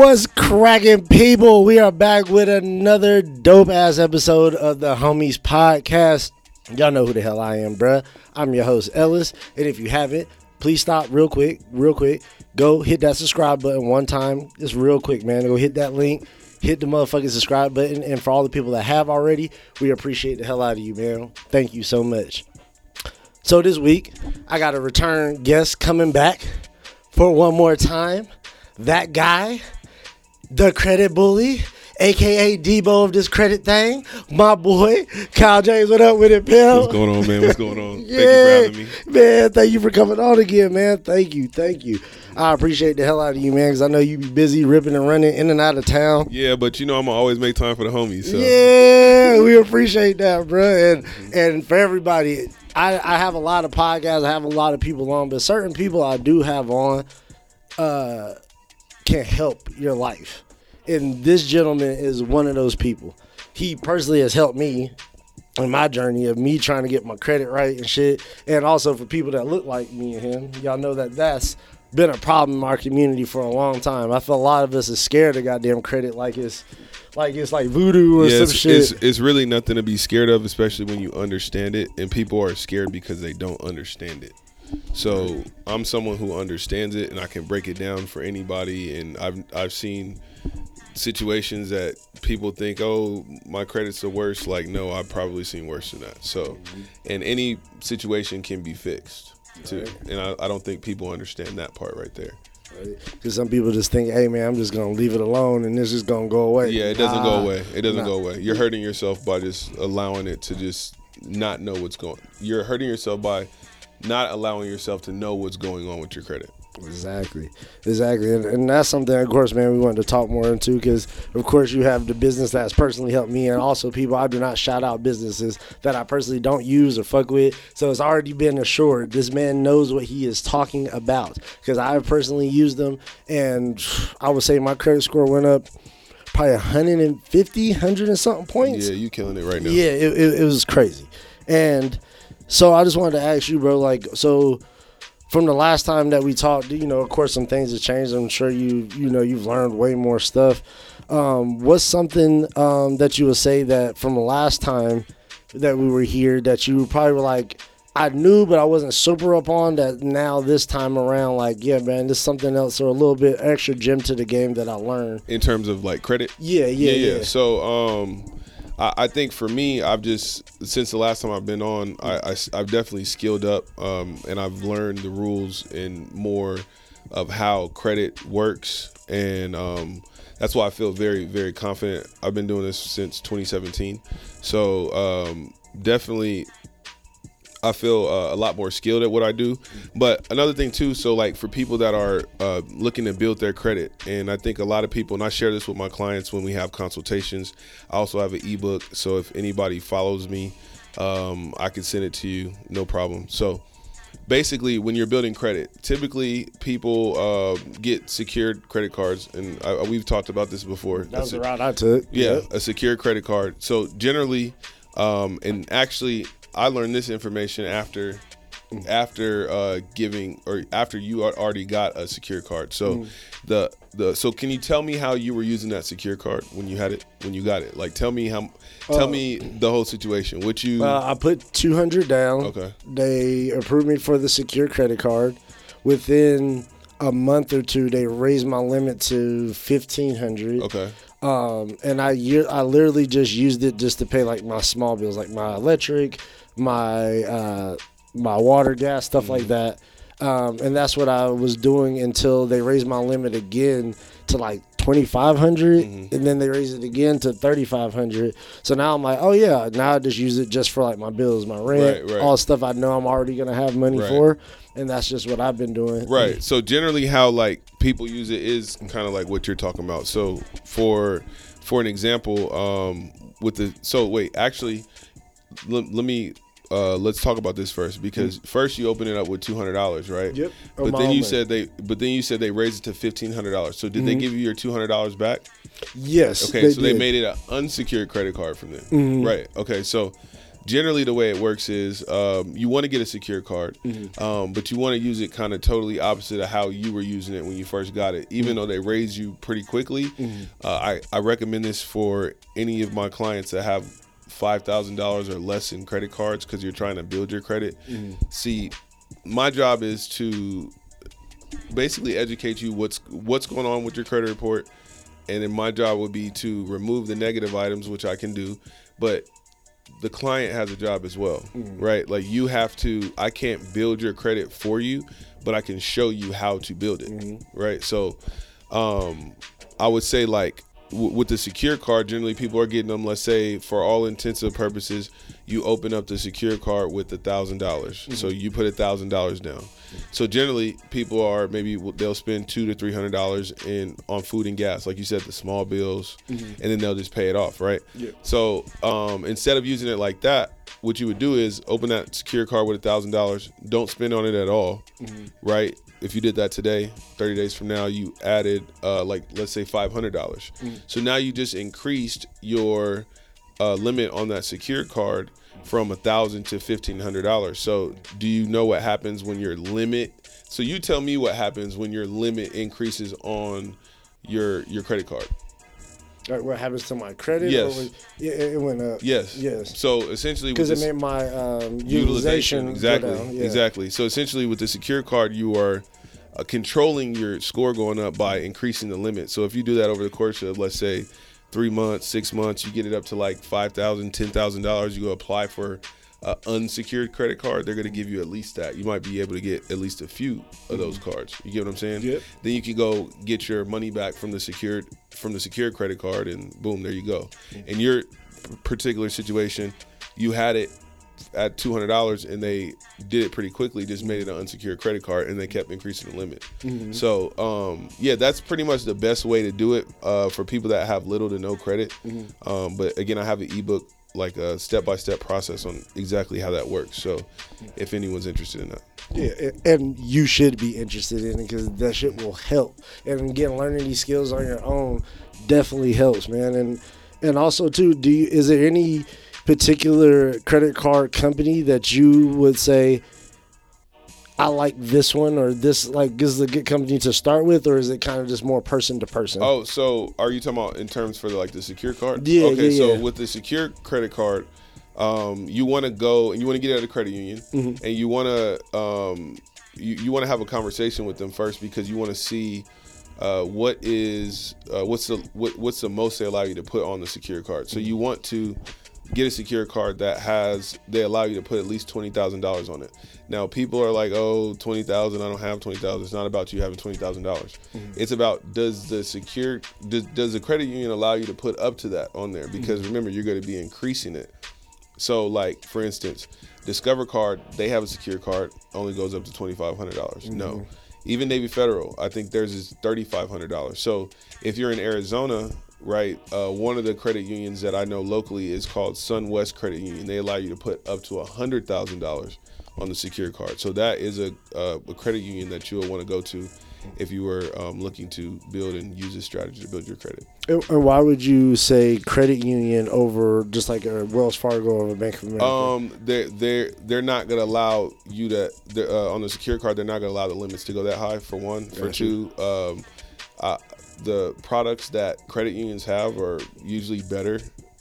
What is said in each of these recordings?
What's cracking, people? We are back with another dope ass episode of the Homies Podcast. Y'all know who the hell I am, bruh. I'm your host, Ellis. And if you haven't, please stop real quick, real quick. Go hit that subscribe button one time. Just real quick, man. Go hit that link. Hit the motherfucking subscribe button. And for all the people that have already, we appreciate the hell out of you, man. Thank you so much. So this week, I got a return guest coming back for one more time. That guy, the credit bully, aka Debo of this credit thing, my boy, Kyle James. What up with it, pal? What's going on, man? What's going on? Yeah, Thank you for having me. man. Thank you for coming on again, man. Thank you, thank you. I appreciate the hell out of you, man, because I know you be busy ripping and running in and out of town. Yeah, but you know I'm always make time for the homies. So Yeah, we appreciate that, bro. And and for everybody, I, I have a lot of podcasts. I have a lot of people on, but certain people I do have on uh, can help your life. And this gentleman is one of those people. He personally has helped me in my journey of me trying to get my credit right and shit. And also for people that look like me and him, y'all know that that's been a problem in our community for a long time. I feel a lot of us is scared of goddamn credit like it's like it's like voodoo or yeah, some it's, shit. it's it's really nothing to be scared of, especially when you understand it. And people are scared because they don't understand it. So I'm someone who understands it, and I can break it down for anybody. And I've I've seen situations that people think, oh, my credit's the worst. Like, no, I've probably seen worse than that. So, and any situation can be fixed too. And I, I don't think people understand that part right there. Because some people just think, hey man, I'm just gonna leave it alone and this is gonna go away. Yeah, it doesn't Nah. go away. It doesn't Nah. go away. You're hurting yourself by just allowing it to just not know what's going. You're hurting yourself by not allowing yourself to know what's going on with your credit. Exactly, exactly, and, and that's something, of course, man, we wanted to talk more into because, of course, you have the business that's personally helped me, and also people I do not shout out businesses that I personally don't use or fuck with. So it's already been assured this man knows what he is talking about because I personally used them, and I would say my credit score went up probably 150, 100 and something points. Yeah, you killing it right now. Yeah, it, it, it was crazy. And so I just wanted to ask you, bro, like, so from the last time that we talked, you know, of course, some things have changed. I'm sure you, you know, you've learned way more stuff. Um, what's something um, that you would say that from the last time that we were here that you probably were like, I knew, but I wasn't super up on that now this time around, like, yeah, man, there's something else or a little bit extra gem to the game that I learned. In terms of like credit. Yeah, yeah, yeah. So, um, I, I think for me, I've just since the last time I've been on, I, have definitely skilled up, um, and I've learned the rules and more of how credit works, and um, that's why I feel very, very confident. I've been doing this since 2017, so um, definitely I feel uh, a lot more skilled at what I do. But another thing too, so like for people that are uh, looking to build their credit, and I think a lot of people, and I share this with my clients when we have consultations. I also have an ebook, so if anybody follows me, um, I can send it to you, no problem. So basically, when you're building credit, typically people uh, get secured credit cards, and I, we've talked about this before. That was A the route I took. yeah, Yep. a secure credit card. So generally, um, and actually, I learned this information after after uh, giving or after you already got a secure card. So the the so can you tell me how you were using that secure card when you had it when you got it? Like tell me how tell me the whole situation. What you Uh, I put 200 down. Okay. They approved me for the secure credit card. Within a month or two, they raised my limit to 1500 okay um, and I year I literally just used it just to pay like my small bills, like my electric, my uh, my water, gas, stuff like that. Um, and that's what I was doing until they raised my limit again to like twenty and then they raised it again to thirty five hundred. So now I'm like, oh yeah, now I just use it just for like my bills, my rent, Right, right. all stuff I know I'm already gonna have money Right. for, and that's just what I've been doing. Right. So generally, how like people use it is kind of like what you're talking about. So for for an example, um, with the so wait, actually, let, let me uh, let's talk about this first because first you open it up with two hundred dollars, right? Yep. But Of then you said they, but then you said they raised it to fifteen hundred dollars. So did they give you your two hundred dollars back? Yes. Okay, so they did. Mm-hmm. made it an unsecured credit card from them, right? Okay, so generally the way it works is um, you want to get a secure card, Mm-hmm. um, but you want to use it kind of totally opposite of how you were using it when you first got it. Even though they raise you pretty quickly, Mm-hmm. uh, I I recommend this for any of my clients that have five thousand dollars or less in credit cards because you're trying to build your credit. Mm-hmm. See, my job is to basically educate you what's what's going on with your credit report and then my job would be to remove the negative items which i can do but the client has a job as well right like you have to i can't build your credit for you but i can show you how to build it right so um i would say like w- with the secure card generally people are getting them let's say for all intensive purposes you open up the secure card with a thousand dollars. Mm-hmm. So you put a thousand dollars down. So generally people are maybe they'll spend two to three hundred dollars in on food and gas like you said the small bills mm-hmm. and then they'll just pay it off right? Yeah. so um, instead of using it like that what you would do is open that secure card with a thousand dollars don't spend on it at all mm-hmm. right if you did that today 30 days from now you added uh, like let's say $500. So now you just increased your uh, limit on that secure card from a thousand to fifteen hundred dollars. So do you know what happens when your limit so you tell me what happens when your limit increases on your your credit card Like what happens to my credit? Yes. Was, it it went up. yes Yes. so essentially with Because it made my um, utilization, exactly down. Yeah. exactly so essentially with the secure card you are uh, controlling your score going up by increasing the limit so if you do that over the course of let's say three months six months you get it up to like five thousand ten thousand dollars you go apply for an unsecured credit card they're going to give you at least that you might be able to get at least a few of those cards you get what i'm saying Yep. then you can go get your money back from the secured from the secured credit card and boom there you go in your particular situation you had it at two hundred dollars, and they did it pretty quickly. Just made it an unsecured credit card, and they kept increasing the limit. So, um, yeah, that's pretty much the best way to do it uh, for people that have little to no credit. Um, but again, I have an ebook, like a step by step process on exactly how that works. So, if anyone's interested in that, Yeah, and you should be interested in it because that shit will help. And again, learning these skills on your own definitely helps, man. And and also too, do you, is there any particular credit card company that you would say? I like this one, or this like this is a good company to start with, or is it kind of just more person to person? Oh, so are you talking about in terms for the, like the secure card? Yeah, Okay, yeah, so yeah. with the secure credit card, um, you want to go and you want to get out of credit union, Mm-hmm. and you want to um, you, you want to have a conversation with them first because you want to see uh, what is uh, what's the what, what's the most they allow you to put on the secure card. So you want to get a secure card that has they allow you to put at least twenty thousand dollars on it. Now people are like, oh, twenty thousand. I don't have twenty thousand. It's not about you having twenty thousand dollars. Mm-hmm. It's about does the secure does, does the credit union allow you to put up to that on there? Because mm-hmm. remember, you're going to be increasing it. So like for instance, Discover Card, they have a secure card, only goes up to twenty five hundred dollars. Mm-hmm. No. Even Navy Federal, I think theirs is thirty five hundred dollars. So if you're in Arizona, right, uh, one of the credit unions that I know locally is called SunWest Credit Union. They allow you to put up to hundred thousand dollars on the secure card. So that is a, uh, a credit union that you'll want to go to if you were um, looking to build and use this strategy to build your credit. And and why would you say credit union over just like a Wells Fargo or a Bank of America? Um, they're they're they're not gonna allow you to uh, on the secure card. They're not gonna allow the limits to go that high. For one, for two, um, the products that credit unions have are usually better,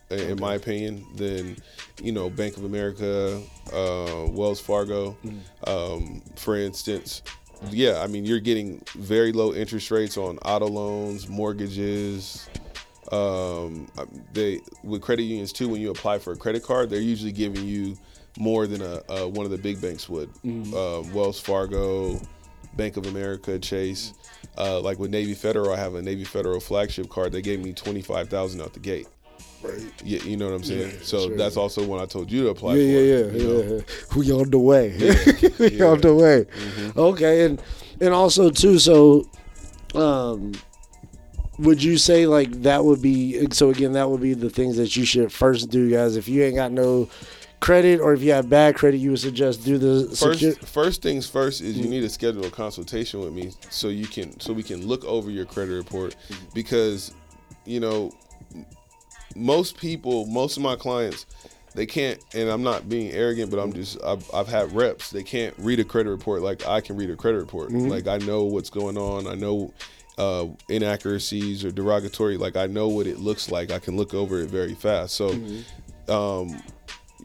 in my opinion, than you know Bank of America, uh, Wells Fargo, um, for instance. Yeah, I mean you're getting very low interest rates on auto loans, mortgages, um, they with credit unions too. When you apply for a credit card, they're usually giving you more than a, uh one of the big banks would. Um, Wells Fargo, Bank of America, Chase. Uh, like with Navy Federal, I have a Navy Federal flagship card. They gave me twenty five thousand out the gate. right. Yeah, you know what I'm saying. Yeah, so sure. that's also one I told you to apply Yeah, for. yeah, yeah, you know? yeah. We on the way. we Yeah. Mm-hmm. on the way. Okay, and and also too. So, um, would you say like that would be so? Again, that would be the things that you should first do, guys. If you ain't got no credit, or if you have bad credit, you would suggest do the First, secu- first things first is you mm-hmm. need to schedule a consultation with me so you can so we can look over your credit report mm-hmm. because you know most people, most of my clients, they can't. And I'm not being arrogant, but I'm mm-hmm. just I've, I've had reps. They can't read a credit report like I can read a credit report. Like I know what's going on. I know uh, inaccuracies or derogatory. Like I know what it looks like. I can look over it very fast. So. Um,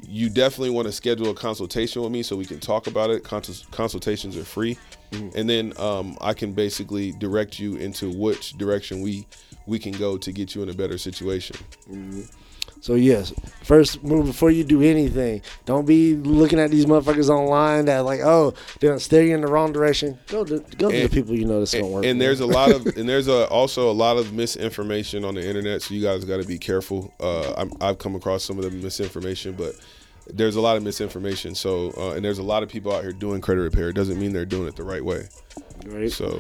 you definitely want to schedule a consultation with me so we can talk about it. Cons- consultations are free, and then um, I can basically direct you into which direction we we can go to get you in a better situation. So yes, first move before you do anything. Don't be looking at these motherfuckers online that like, oh, they're gonna steer you in the wrong direction. Go to go to the people you know that's gonna And, work. and there's a lot of and there's a, also a lot of misinformation on the internet, so you guys got to be careful. Uh, I'm, I've come across some of the misinformation, but there's a lot of misinformation. So uh, and there's a lot of people out here doing credit repair. It doesn't mean they're doing it the right way. right? So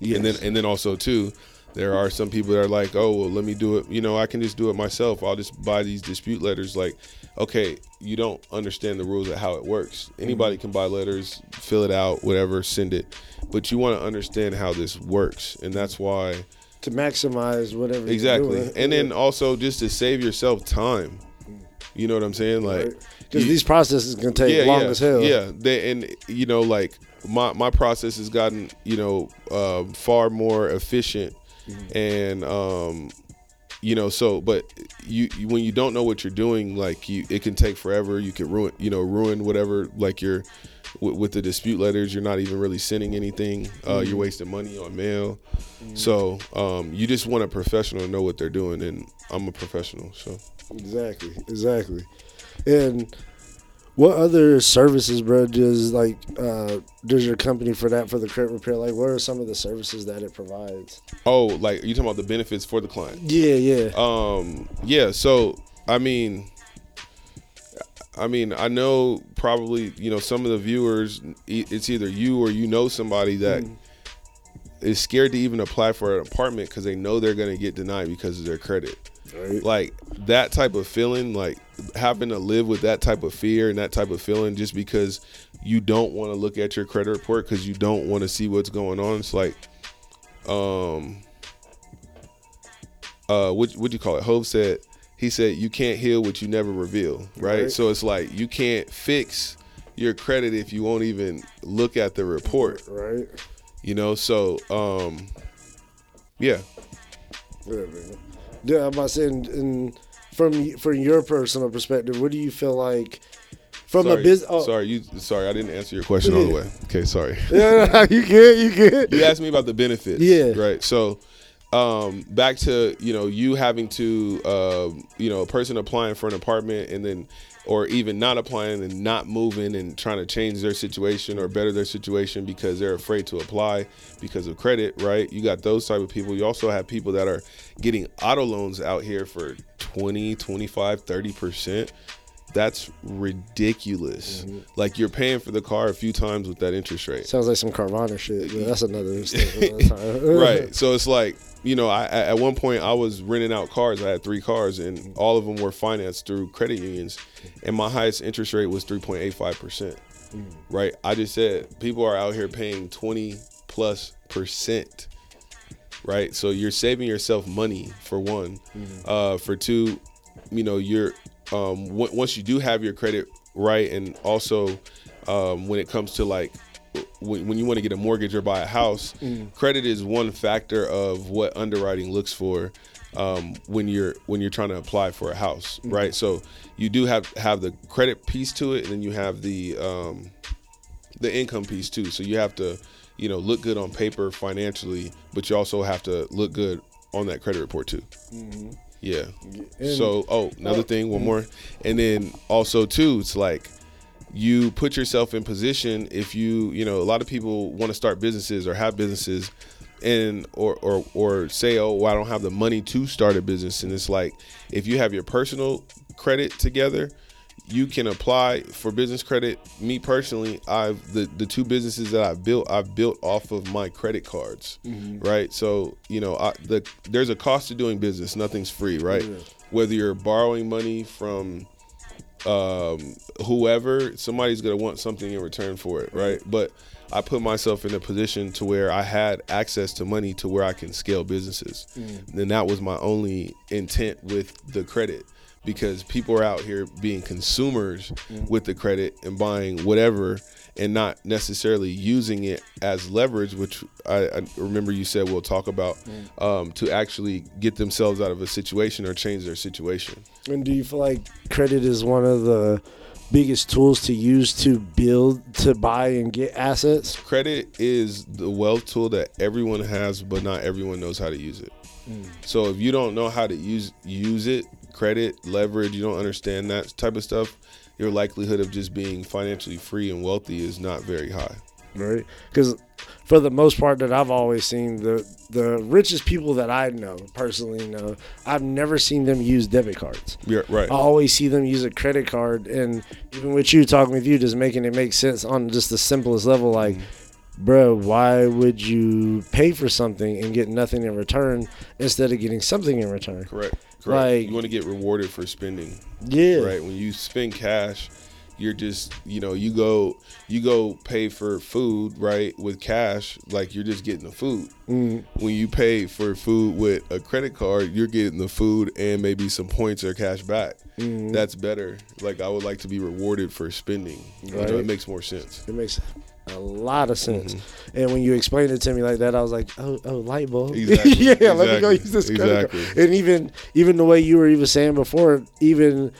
Yes. and then and then also too, there are some people that are like, oh well, let me do it. You know, I can just do it myself. I'll just buy these dispute letters. Like, okay, you don't understand the rules of how it works. Anybody can buy letters, fill it out, whatever, send it, but you want to understand how this works, and that's why to maximize whatever. exactly. And then also just to save yourself time. You know what I'm saying? Like, because these processes can take long yeah, as hell. Yeah, they, and you know, like my my process has gotten you know uh, far more efficient, and um, you know, so but you, you when you don't know what you're doing, like you, it can take forever. You can ruin you know ruin whatever like you're. With, with the dispute letters, you're not even really sending anything. Uh, You're wasting money on mail. So um, you just want a professional to know what they're doing, and I'm a professional. So Exactly, exactly. And what other services, bro, does like uh does your company for that for the credit repair? Like, what are some of the services that it provides? oh, like you talking about the benefits for the client? Yeah, yeah. Um, yeah. So I mean, I mean, I know probably you know some of the viewers. It's either you or you know somebody that is scared to even apply for an apartment because they know they're gonna get denied because of their credit. right. Like that type of feeling, like having to live with that type of fear and that type of feeling, just because you don't want to look at your credit report because you don't want to see what's going on. It's like, um, uh, what what you call it? Hov said he said you can't heal what you never reveal, right? Right. So it's like you can't fix your credit if you won't even look at the report, Right. you know. So um, yeah, Yeah, man. Yeah, I'm about saying, and from from your personal perspective, what do you feel like from sorry, a business? Oh, sorry, you sorry, I didn't answer your question all the way. Okay, sorry. yeah, you good? You good? you asked me about the benefits. Yeah. Right. So, um, back to you know you having to um, you know a person applying for an apartment and then or even not applying and not moving and trying to change their situation or better their situation because they're afraid to apply because of credit right you got those type of people you also have people that are getting auto loans out here for 20 25 30 percent that's ridiculous mm-hmm. like you're paying for the car a few times with that interest rate Sounds like some Carvana shit. But that's another story. right. So it's like you know, I at one point I was renting out cars. I had three cars, and all of them were financed through credit unions, and my highest interest rate was three point eight five percent. Right. I just said people are out here paying twenty plus percent. Right. So you're saving yourself money for one. Uh, for two, you know, you're um, w- once you do have your credit right, and also um, when it comes to like when, when you want to get a mortgage or buy a house, credit is one factor of what underwriting looks for um, when you're when you're trying to apply for a house, right? So you do have have the credit piece to it, and then you have the um, the income piece too. So you have to you know look good on paper financially, but you also have to look good on that credit report too. Yeah. And- so oh, another Oh, thing, one more, and then also too, it's like you put yourself in position if you you know a lot of people want to start businesses or have businesses and or or or say oh well, I don't have the money to start a business. And it's like if you have your personal credit together you can apply for business credit. Me personally I've the the two businesses that I've built I've built off of my credit cards mm-hmm. right? So you know I, the there's a cost to doing business. Nothing's free right? Yeah. whether you're borrowing money from um, whoever, somebody's gonna want something in return for it, right? But I put myself in a position to where I had access to money to where I can scale businesses, and that was my only intent with the credit because people are out here being consumers Mm. with the credit and buying whatever and not necessarily using it as leverage, which I, I remember you said we'll talk about, Mm. um, to actually get themselves out of a situation or change their situation. And do you feel like credit is one of the biggest tools to use to build, to buy and get assets? Credit is the wealth tool that everyone has, but not everyone knows how to use it. So if you don't know how to use use it, credit, leverage, you don't understand that type of stuff, your likelihood of just being financially free and wealthy is not very high. right? Because for the most part, that I've always seen the the richest people that I know personally know, I've never seen them use debit cards. Yeah, right. I always see them use a credit card, and even with you talking with you, just making it make sense on just the simplest level. Like, mm-hmm. bro, why would you pay for something and get nothing in return instead of getting something in return? Correct. Correct. like- you want to get rewarded for spending, Yeah, right? When you spend cash, you're just, you know, you go you go pay for food, right, with cash, like you're just getting the food. Mm, When you pay for food with a credit card, you're getting the food and maybe some points or cash back. Mm. That's better. Like I would like to be rewarded for spending. You know, Right. it makes more sense. It makes a lot of sense. And when you explained it to me like that, I was like, oh, oh, light bulb. Exactly. yeah, let me go use this credit Exactly. card. And even even the way you were even saying before, even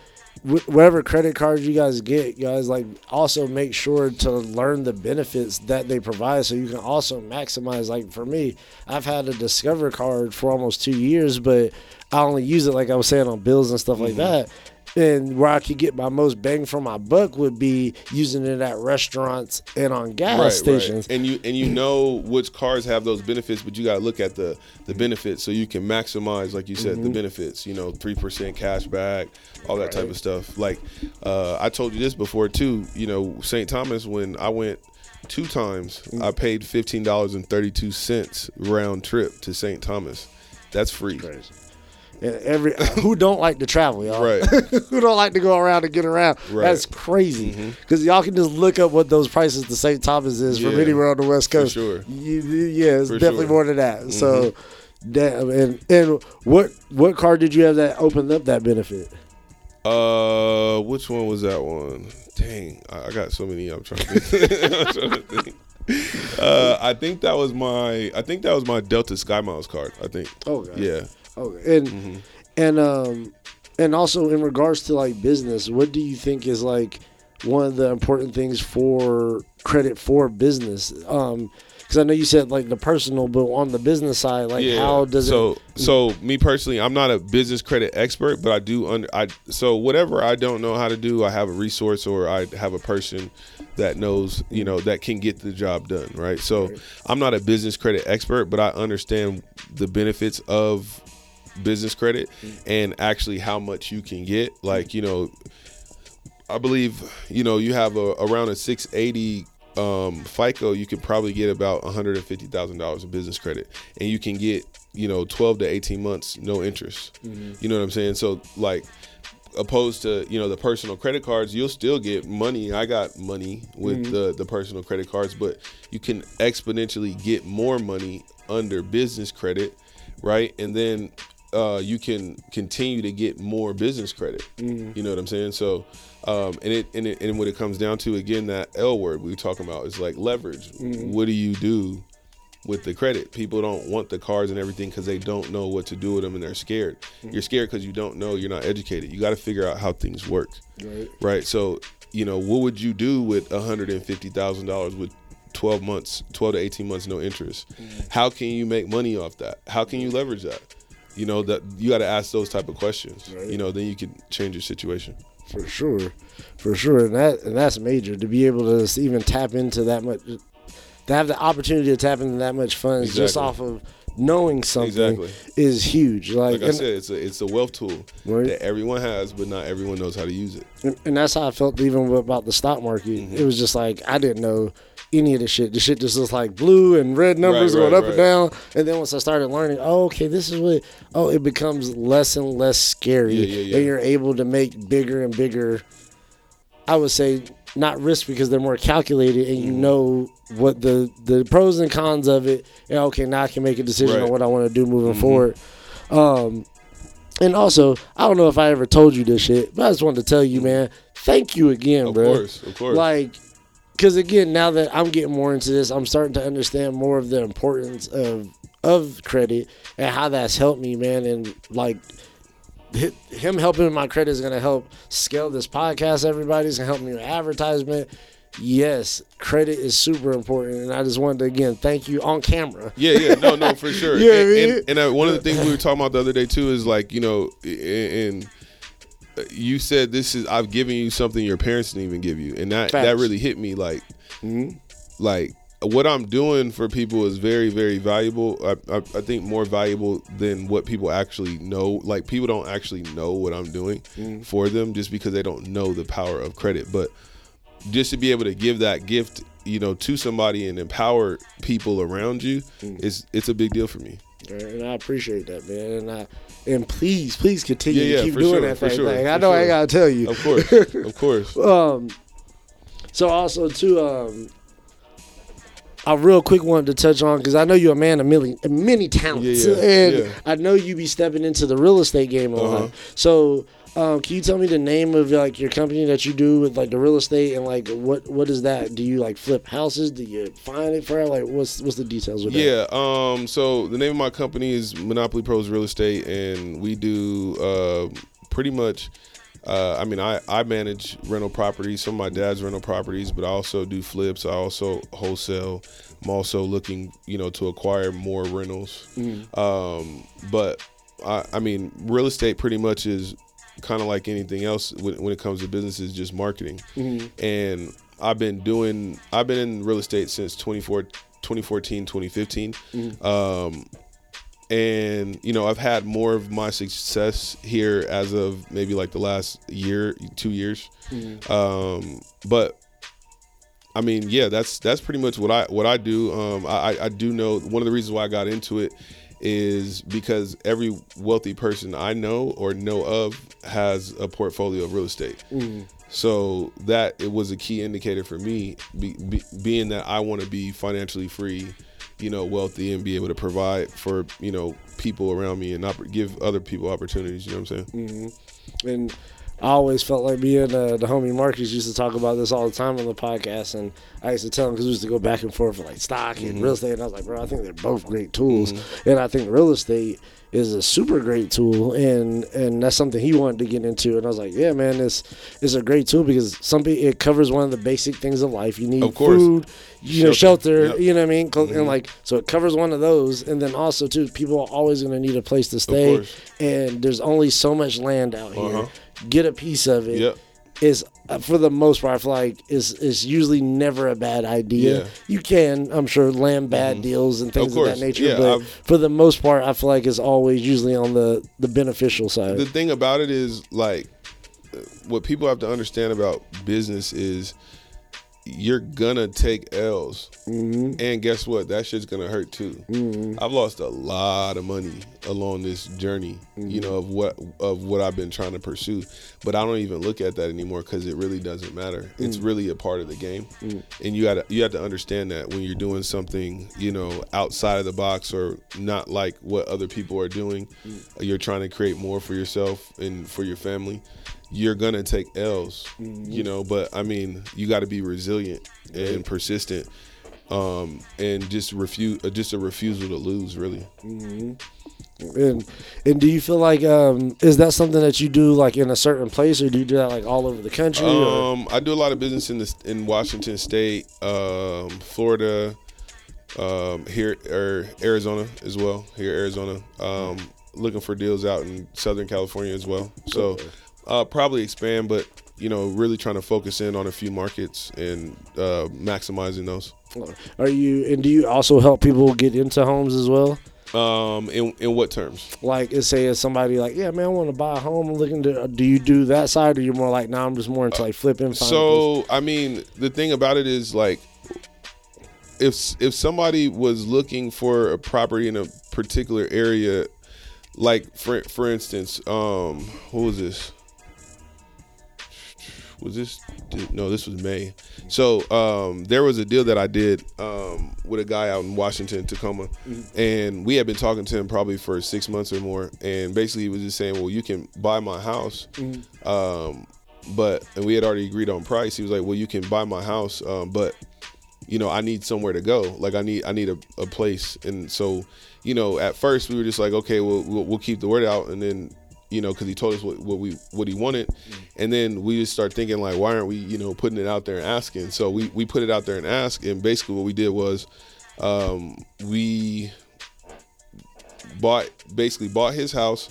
whatever credit cards you guys get, guys like also make sure to learn the benefits that they provide, so you can also maximize. Like for me, I've had a Discover card for almost two years, but I only use it like I was saying on bills and stuff like Mm-hmm. that. And where I could get my most bang for my buck would be using it at restaurants and on gas stations. And you and you know which cars have those benefits, but you got to look at the the benefits so you can maximize, like you said, Mm-hmm. the benefits. You know, three percent cash back, all that type of stuff. Like uh, I told you this before too. You know, St. Thomas when I went two times, Mm. I paid fifteen dollars and thirty two cents round trip to St. Thomas. That's free. Crazy. Every who don't like to travel, y'all. Right. who don't like to go around and get around. Right. Mm-hmm. That's crazy. Because y'all can just look up what those prices to St. Thomas is from anywhere on the West for Coast. sure. You- yeah, it's For definitely sure. Mm-hmm. more than that. So, damn, and and what what card did you have that opened up that benefit? Uh, which one was that one? Dang, I, got so many. I'm trying to think. I'm trying to think. Uh, I think that was my. I think that was my Delta SkyMiles card. I think. Oh, God. Yeah. Okay. And Mm-hmm. and um and also in regards to like business, what do you think is like one of the important things for credit for business? Um because I know you said like the personal, but on the business side, like how does so, it? So, so me personally, I'm not a business credit expert, but I do under. I so whatever I don't know how to do, I have a resource or I have a person that knows, you know, that can get the job done. Right. So, I'm not a business credit expert, but I understand the benefits of business credit and actually how much you can get. Like, you know, I believe, you know, you have a around a 680 um, FICO, you can probably get about $150,000 in business credit, and you can get, you know, 12 to 18 months no interest. You know what I'm saying? So, like, opposed to you know the personal credit cards, you'll still get money. I got money with the the personal credit cards, but you can exponentially get more money under business credit, right? And then uh, you can continue to get more business credit. You know what I'm saying? So, um, and it and it and what it comes down to again that L word we were talking about is like leverage. What do you do? with the credit. People don't want the cards and everything because they don't know what to do with them and they're scared. You're scared because you don't know, you're not educated. You got to figure out how things work, Right. right? So, you know, what would you do with $150,000 with 12 months, 12 to 18 months, no interest? How can you make money off that? How can you leverage that? You know, that you got to ask those type of questions. Right. You know, then you can change your situation. For sure, for sure, and that and that's major to be able to even tap into that much, to have the opportunity to tap into that much funds just off of knowing something Exactly. is huge. Like, Like I said, it's a it's a wealth tool Right. that everyone has, but not everyone knows how to use it. and, and that's how I felt even about the stock market. Mm-hmm. It was just like I didn't know any of the shit. The shit just looks like blue and red numbers Right, going right, up and down. And then once I started learning, oh, okay, this is what. Oh, it becomes less and less scary, Yeah, yeah, yeah. and you're able to make bigger and bigger. I would say not risk because they're more calculated, and Mm-hmm. you know what the the pros and cons of it. And okay, now I can make a decision Right. on what I want to do moving Mm-hmm. forward. Um, And also, I don't know if I ever told you this shit, but I just wanted to tell you, man, thank you again, Of bro. Of course, of course. Like, because again, now that I'm getting more into this, I'm starting to understand more of the importance of of credit and how that's helped me, man. And like, him helping with my credit is gonna help scale this podcast. Everybody's gonna help me with advertisement. Yes, credit is super important, and I just wanted to again thank you on camera. Yeah, yeah, no, no, for sure. Know what I and mean? and, and uh, one of the things we were talking about the other day too is like you know, and you said this is I've given you something your parents didn't even give you, and that that really hit me. Like, Mhm. like what I'm doing for people is very, very valuable. I, I, I think more valuable than what people actually know. Like people don't actually know what I'm doing Mm. for them just because they don't know the power of credit. But just to be able to give that gift, you know, to somebody and empower people around you, Mm. is it's a big deal for me. And I appreciate that, man. And I and please, please continue Yeah, yeah, to keep doing sure, that thing. sure. I know I sure. ain't gotta tell you. Of course, of course. Um, so also too, um, I real quick wanted to touch on because I know you're a man of many, many talents, Yeah, and. I know you be stepping into the real estate game a lot. Uh-huh. So, um, can you tell me the name of like your company that you do with like the real estate and like what what is that? Do you like flip houses? Do you find it for like what's what's the details with that? Yeah. Um. So the name of my company is Monopoly Pros Real Estate, and we do uh, pretty much. Uh, I mean, I, I manage rental properties, some of my dad's rental properties, but I also do flips. I also wholesale. I'm also looking, you know, to acquire more rentals. Um, but I, I mean, real estate pretty much is kind of like anything else when, when it comes to business is just marketing. And I've been doing, I've been in real estate since 24, 2014, 2015. Um, and you know i've had more of my success here as of maybe like the last year two years. Um but i mean yeah that's that's pretty much what i what i do. Um I- i do know one of the reasons why i got into it is because every wealthy person i know or know of has a portfolio of real estate mm. so that it was a key indicator for me, be, be, being that I want to be financially free, you know, wealthy, and be able to provide for you know people around me and oppor- give other people opportunities. You know what I'm saying? Mm-hmm. and I always felt like me and uh, the homie Marcus used to talk about this all the time on the podcast, and I used to tell him because we used to go back and forth for like stock and mm-hmm. real estate, and I was like, bro, I think they're both great tools, mm-hmm. and I think real estate is a super great tool, and and that's something he wanted to get into, and I was like, yeah, man, it's it's a great tool because it covers one of the basic things of life. You need Of course. food, you know, Shelter. Yep. you know what I mean, Clo- and mm-hmm. like so it covers one of those, and then also too, people are always going to need a place to stay, and there's only so much land out here. Uh-huh. Get a piece of it Yep. is uh, for the most part, I feel like is is usually never a bad idea. Yeah. Mm-hmm. You can, I'm sure, land bad deals and things of, course. that nature, Yeah, but I've- for the most part, I feel like it's always usually on the the beneficial side. The thing about it is like uh, what people have to understand about business is you're gonna take L's, mm-hmm. and guess what? That shit's gonna hurt too. Mm-hmm. I've lost a lot of money along this journey, you mm-hmm. know, of what of what I've been trying to pursue. But I don't even look at that anymore because it really doesn't matter. It's mm. really a part of the game, mm. and you gotta you have to understand that when you're doing something, you know, outside of the box or not like what other people are doing, mm. you're trying to create more for yourself and for your family. You're gonna take L's, you know. But I mean, you got to be resilient and persistent um, and just refuse, uh, just a refusal to lose, really. and and do you feel like um is that something that you do like in a certain place, or do you do that like all over the country? or? Um, I do a lot of business in the in Washington State, um, Florida, um, here or Arizona as well. Here, Arizona. Um, looking for deals out in Southern California as well. So, uh, probably expand, but you know, really trying to focus in on a few markets and uh, maximizing those. Are you and do you also help people get into homes as well? Um, in in what terms? Like, say it's somebody like, yeah, man, I want to buy a home. I'm looking to. Do you do that side, or you're more like, nah, I'm just more into like flipping? So I mean, the thing about it is like, if if somebody was looking for a property in a particular area, like for for instance, um, what was this? Was this no, this was May. So um, there was a deal that I did um, with a guy out in Washington, Tacoma, Mm-hmm. and we had been talking to him probably for six months or more. And basically, he was just saying, "Well, you can buy my house." Mm-hmm. Um, but and we had already agreed on price. He was like, "Well, you can buy my house, um, but you know, I need somewhere to go. Like, I need I need a, a place." And so, you know, at first we were just like, "Okay, well, we'll, we'll keep the word out," and then. You know, because he told us what, what we what he wanted, and then we just start thinking like, why aren't we, you know, putting it out there and asking? So we we put it out there and ask, and basically what we did was, um, we bought basically bought his house,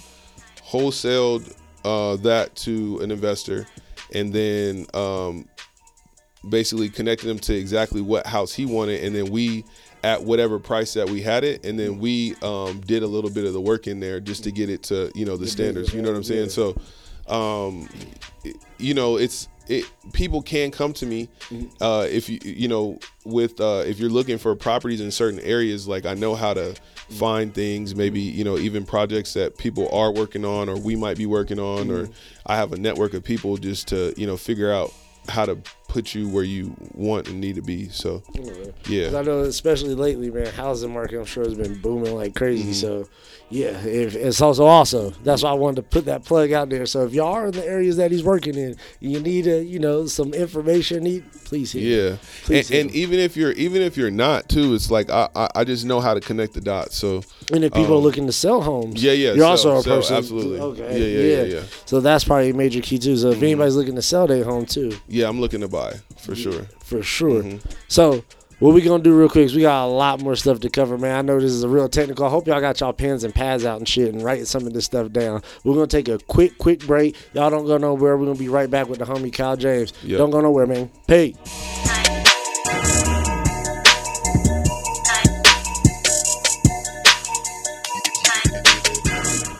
wholesaled uh, that to an investor, and then um, basically connected him to exactly what house he wanted, and then we at whatever price that we had it, and then we um, did a little bit of the work in there just to get it to you know the standards. You know what I'm saying? So, um, you know, it's it. People can come to me uh, if you you know with uh, if you're looking for properties in certain areas. Like I know how to find things. Maybe you know even projects that people are working on, or we might be working on, or I have a network of people just to you know figure out how to put you where you want and need to be. So yeah. I know, especially lately, man, housing market I'm sure has been booming like crazy. Mm-hmm. So, yeah, if, it's also also that's why I wanted to put that plug out there. So if y'all are in the areas that he's working in, you need a you know some information. Need please hit. Yeah, Please and, and even if you're even if you're not too, it's like I, I I just know how to connect the dots. So And if people are Um, looking to sell homes, yeah, yeah, you're sell, also a sell, person. absolutely. Okay, Yeah, yeah, yeah, yeah. So that's probably a major key too. So if anybody's looking to sell their home too, yeah, I'm looking to buy for sure. for sure. Mm-hmm. So what we gonna do real quick is we got a lot more stuff to cover, man. I know this is a real technical. I hope y'all got y'all pens and pads out and shit and writing some of this stuff down. We're gonna take a quick, quick break. Y'all don't go nowhere. We're gonna be right back with the homie Kyle James. Yep. Don't go nowhere, man. Peace.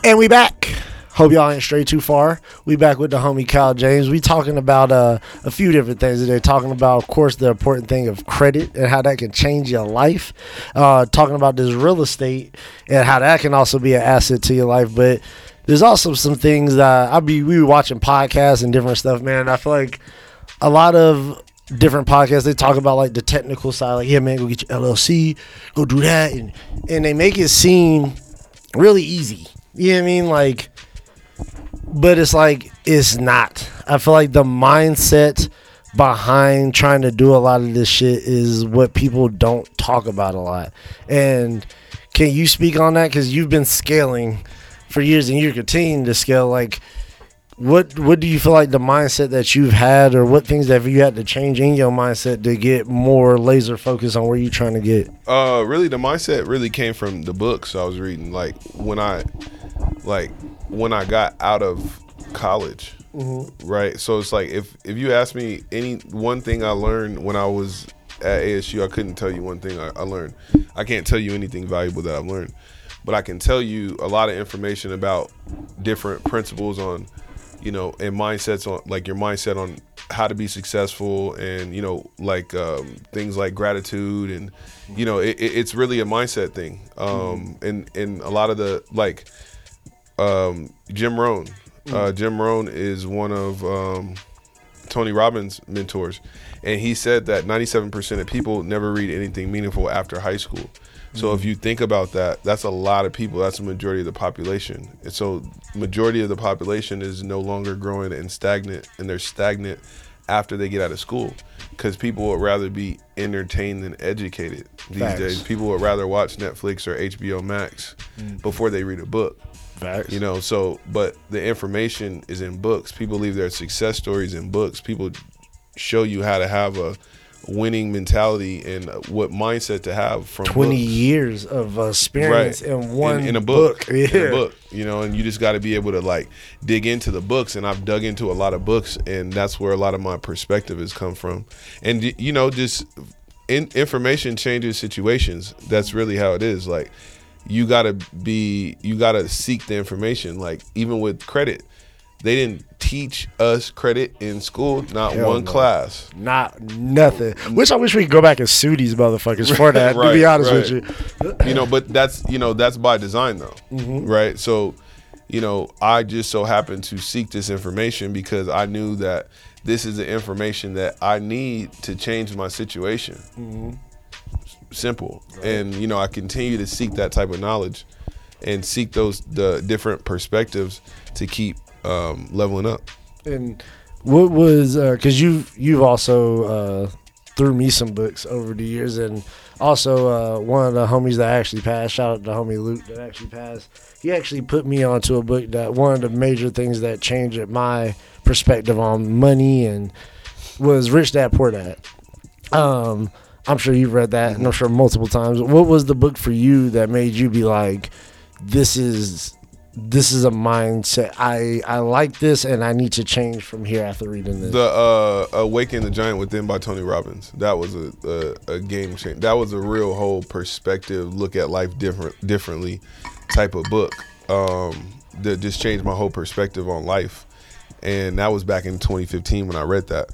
And we back. Hope y'all ain't straight too far. We back with the homie Kyle James. We talking about uh, a few different things today. Talking about, of course, the important thing of credit and how that can change your life. Uh, talking about this real estate and how that can also be an asset to your life. But there's also some things that I be we were watching podcasts and different stuff, man. I feel like a lot of different podcasts they talk about like the technical side, like yeah, man, go get your LLC, go do that, and and they make it seem really easy. You know what I mean? Like, but it's like it's not. I feel like the mindset behind trying to do a lot of this shit is what people don't talk about a lot. And can you speak on that? Because you've been scaling for years and you're continuing to scale. Like, what what do you feel like the mindset that you've had, or what things that you had to change in your mindset to get more laser focused on where you're trying to get? Uh, really, the mindset really came from the books I was reading. Like when I, like when I got out of college, right? So it's like if if you ask me any one thing I learned when I was at ASU, I couldn't tell you one thing I, I learned. I can't tell you anything valuable that I've learned, but I can tell you a lot of information about different principles on, you know, and mindsets on like your mindset on how to be successful and you know like um, things like gratitude and you know it, it- it's really a mindset thing um, and and a lot of the like um, Jim Rohn. Uh, Jim Rohn is one of um, Tony Robbins' mentors, and he said that 97% of people never read anything meaningful after high school. So if you think about that, that's a lot of people. That's the majority of the population. And so majority of the population is no longer growing and stagnant, and they're stagnant after they get out of school because people would rather be entertained than educated these Facts. days. People would rather watch Netflix or HBO Max before they read a book. Facts. You know, so but the information is in books. People leave their success stories in books. People show you how to have a winning mentality and what mindset to have from 20 books. years of experience in one in, in a book, Yeah. in a book you know and you just got to be able to like dig into the books and i've dug into a lot of books and that's where a lot of my perspective has come from and you know just in, information changes situations that's really how it is like you got to be you got to seek the information like even with credit they didn't teach us credit in school not Hell one no. class Not nothing. Which I wish we could go back and sue these motherfuckers for that. right, to be honest right. with you, you know but that's you know that's by design though Mm-hmm. right so you know i just so happened to seek this information because i knew that this is the information that I need to change my situation. Mm-hmm. Simple. And you know, I continue to seek that type of knowledge and seek those the different perspectives to keep um, leveling up. And what was because you you've also uh, threw me some books over the years, and also uh, one of the homies that actually passed. Shout out to homie Luke that actually passed. He actually put me onto a book that one of the major things that changed my perspective on money and was Rich Dad Poor Dad. Um, I'm sure you've read that, and I'm sure multiple times. What was the book for you that made you be like, "This is this is a mindset. I I like this, and I need to change from here after reading this." The uh, "Awaken the Giant Within" by Tony Robbins. That was a, a, a game changer. That was a real whole perspective, look at life different differently, type of book. Um, that just changed my whole perspective on life, and that was back in 2015 when I read that.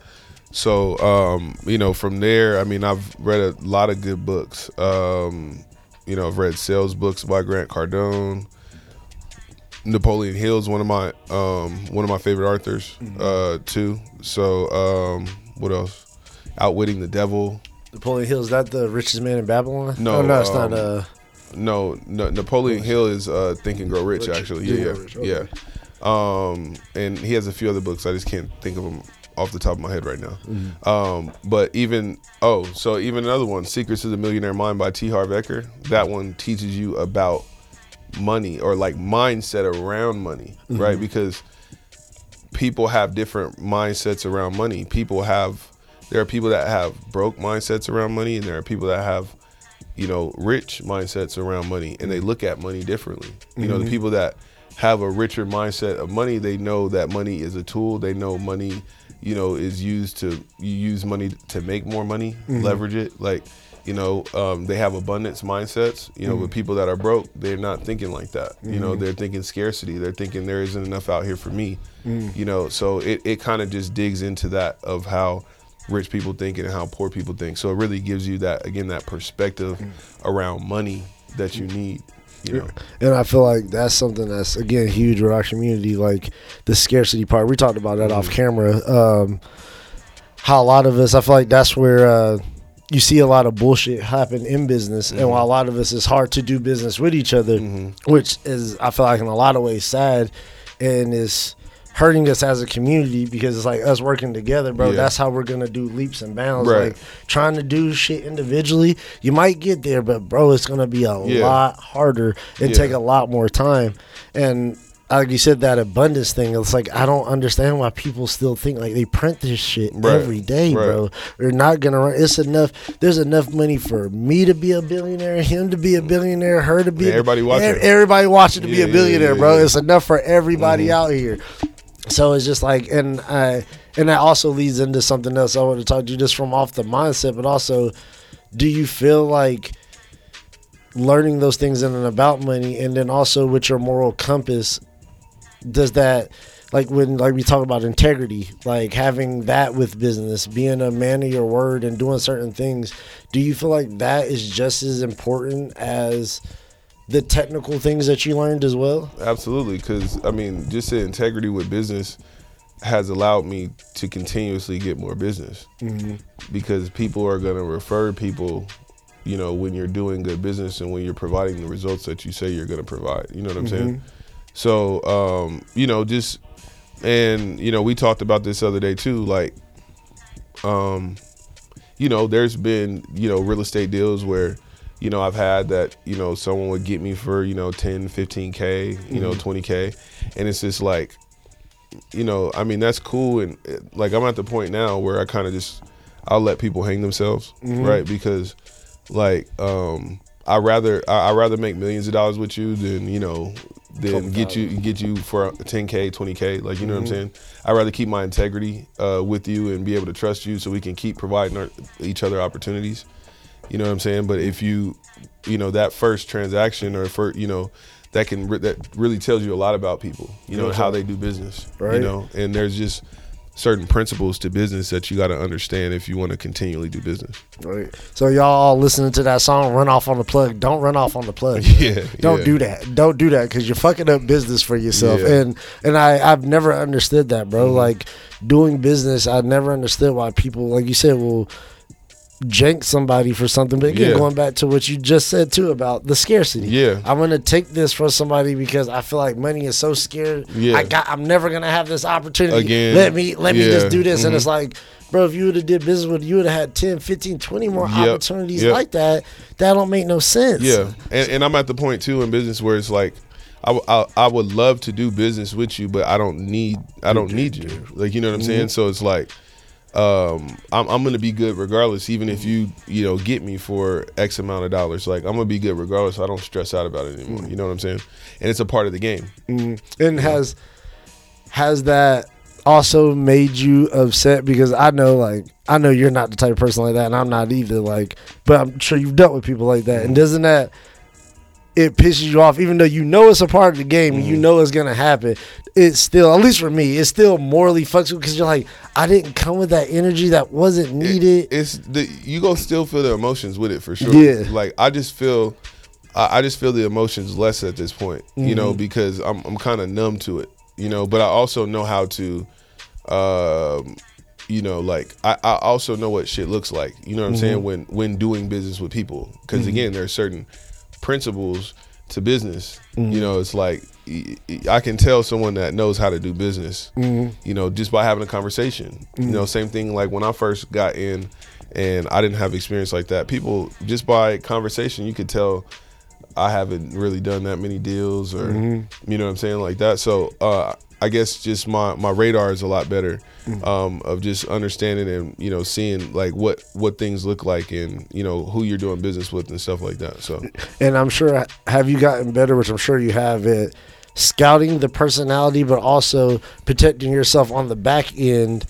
So um, you know, from there, I mean, I've read a lot of good books. Um, you know, I've read sales books by Grant Cardone. Napoleon Hill is one of my um, one of my favorite authors Mm-hmm. uh, too. So um, what else? Outwitting the Devil. Napoleon Hill is that the richest man in Babylon? No, oh, no, it's um, not. Uh, No, no Napoleon Hill is uh, Think and Grow Rich. Rich. Actually, yeah, yeah, Rich, okay. yeah. Um, and he has a few other books. I just can't think of them off the top of my head right now. Mm-hmm. Um, but even oh, so even another one, Secrets of the Millionaire Mind by T. Harv Eker. That one teaches you about money or like mindset around money, Mm-hmm. right? Because people have different mindsets around money. People have there are people that have broke mindsets around money, and there are people that have you know rich mindsets around money, and they look at money differently. You know, the people that have a richer mindset of money, they know that money is a tool. They know money, you know, is used to you use money to make more money, mm-hmm. leverage it. Like, you know, um, they have abundance mindsets. You know, but mm-hmm. people that are broke, they're not thinking like that. You know, mm-hmm. they're thinking scarcity. They're thinking there isn't enough out here for me. Mm. You know, so it, it kind of just digs into that of how rich people think and how poor people think. So it really gives you that again that perspective mm. around money that you need. You know. and I feel like that's something that's again huge with our community, like the scarcity part. We talked about that off camera. Um, how a lot of us, I feel like that's where uh, you see a lot of bullshit happen in business, and while a lot of us it's hard to do business with each other, which is I feel like in a lot of ways sad, and is hurting us as a community because it's like us working together, bro. Yeah. That's how we're gonna do leaps and bounds. Right. Like trying to do shit individually, you might get there, but bro, it's gonna be a Yeah. lot harder and Yeah. take a lot more time. And like you said, that abundance thing, it's like I don't understand why people still think like they print this shit Right. every day, Right. bro. They're not gonna run. It's enough. There's enough money for me to be a billionaire, him to be a billionaire, her to be. Everybody watching. Everybody watching to be Yeah, a yeah, billionaire, yeah, bro. It's enough for everybody Mm-hmm. out here. So it's just like, and I, and that also leads into something else I want to talk to you just from off the mindset, but also, do you feel like learning those things in and about money, and then also with your moral compass, does that, like when like we talk about integrity, like having that with business, being a man of your word and doing certain things, do you feel like that is just as important as the technical things that you learned as well? Absolutely, because I mean, just the integrity with business has allowed me to continuously get more business because people are going to refer people. You know, when you're doing good business and when you're providing the results that you say you're going to provide. You know what I'm saying? So, um, you know, just and you know, we talked about this other day too. Like, um, you know, there's been you know real estate deals where you know I've had that you know someone would get me for you know 10, 15k, you know 20k, and it's just like, you know, I mean that's cool. And uh, like I'm at the point now where I kind of just I'll let people hang themselves, right? Because like um I rather I I rather make millions of dollars with you than you know than get you get you for 10k 20k like you know what i'm saying? I'd rather keep my integrity uh, with you and be able to trust you so we can keep providing our, each other opportunities you know what i'm saying but if you you know that first transaction or for you know that can re- that really tells you a lot about people you know how they do business Right. you know and there's just certain principles to business that you got to understand if you want to continually do business. Right. So y'all all listening to that song, run off on the plug. Don't run off on the plug. Yeah, Don't yeah. do that. Don't do that because you're fucking up business for yourself. Yeah. And and I I've never understood that, bro. Mm-hmm. Like doing business, I never understood why people, like you said, will jank somebody for something. But again, Yeah. going back to what you just said too about the scarcity. Yeah. I'm gonna take this from somebody because I feel like money is so scared. Yeah. I got. I'm never gonna have this opportunity. Again, Let me let me just do this. And Mhm. it's like, bro, if you would have did business with, you would have had 10, 15, 20 more Yep. opportunities Yep. like that. That don't make no sense. Yeah, and, and I'm at the point too in business where it's like, I, w- I, I would love to do business with you, but I don't need I don't need you. Like you know what I'm saying. So it's like, um, I'm I'm gonna be good regardless, even if you you know get me for X amount of dollars. Like I'm gonna be good regardless. I don't stress out about it anymore. You know what I'm saying? And it's a part of the game. Mm. And has has that also made you upset? Because I know, like, I know you're not the type of person like that, and I'm not either. Like, but I'm sure you've dealt with people like that. And doesn't that it pisses you off, even though you know it's a part of the game, and you mm. know it's gonna happen? It's still, at least for me, it's still morally fucks you because you're like, I didn't come with that energy that wasn't needed. It's the you gonna still feel the emotions with it for sure. Yeah. Like I just feel, I, I just feel the emotions less at this point. You know, mm-hmm. because I'm I'm kind of numb to it. You know, but I also know how to, um, you know, like I, I also know what shit looks like. You know what I'm saying mm-hmm. when when doing business with people. Because mm-hmm. again, there are certain principles to business. You mm-hmm. know, it's like I can tell someone that knows how to do business. Mm-hmm. You know, just by having a conversation. You know, mm-hmm. same thing like when I first got in, and I didn't have experience like that. People just by conversation, you could tell. I haven't really done that many deals, or you know what I'm saying, like that. So uh, I guess just my my radar is a lot better um, of just understanding and you know seeing like what what things look like and you know who you're doing business with and stuff like that. So and I'm sure have you gotten better, which I'm sure you have at scouting the personality, but also protecting yourself on the back end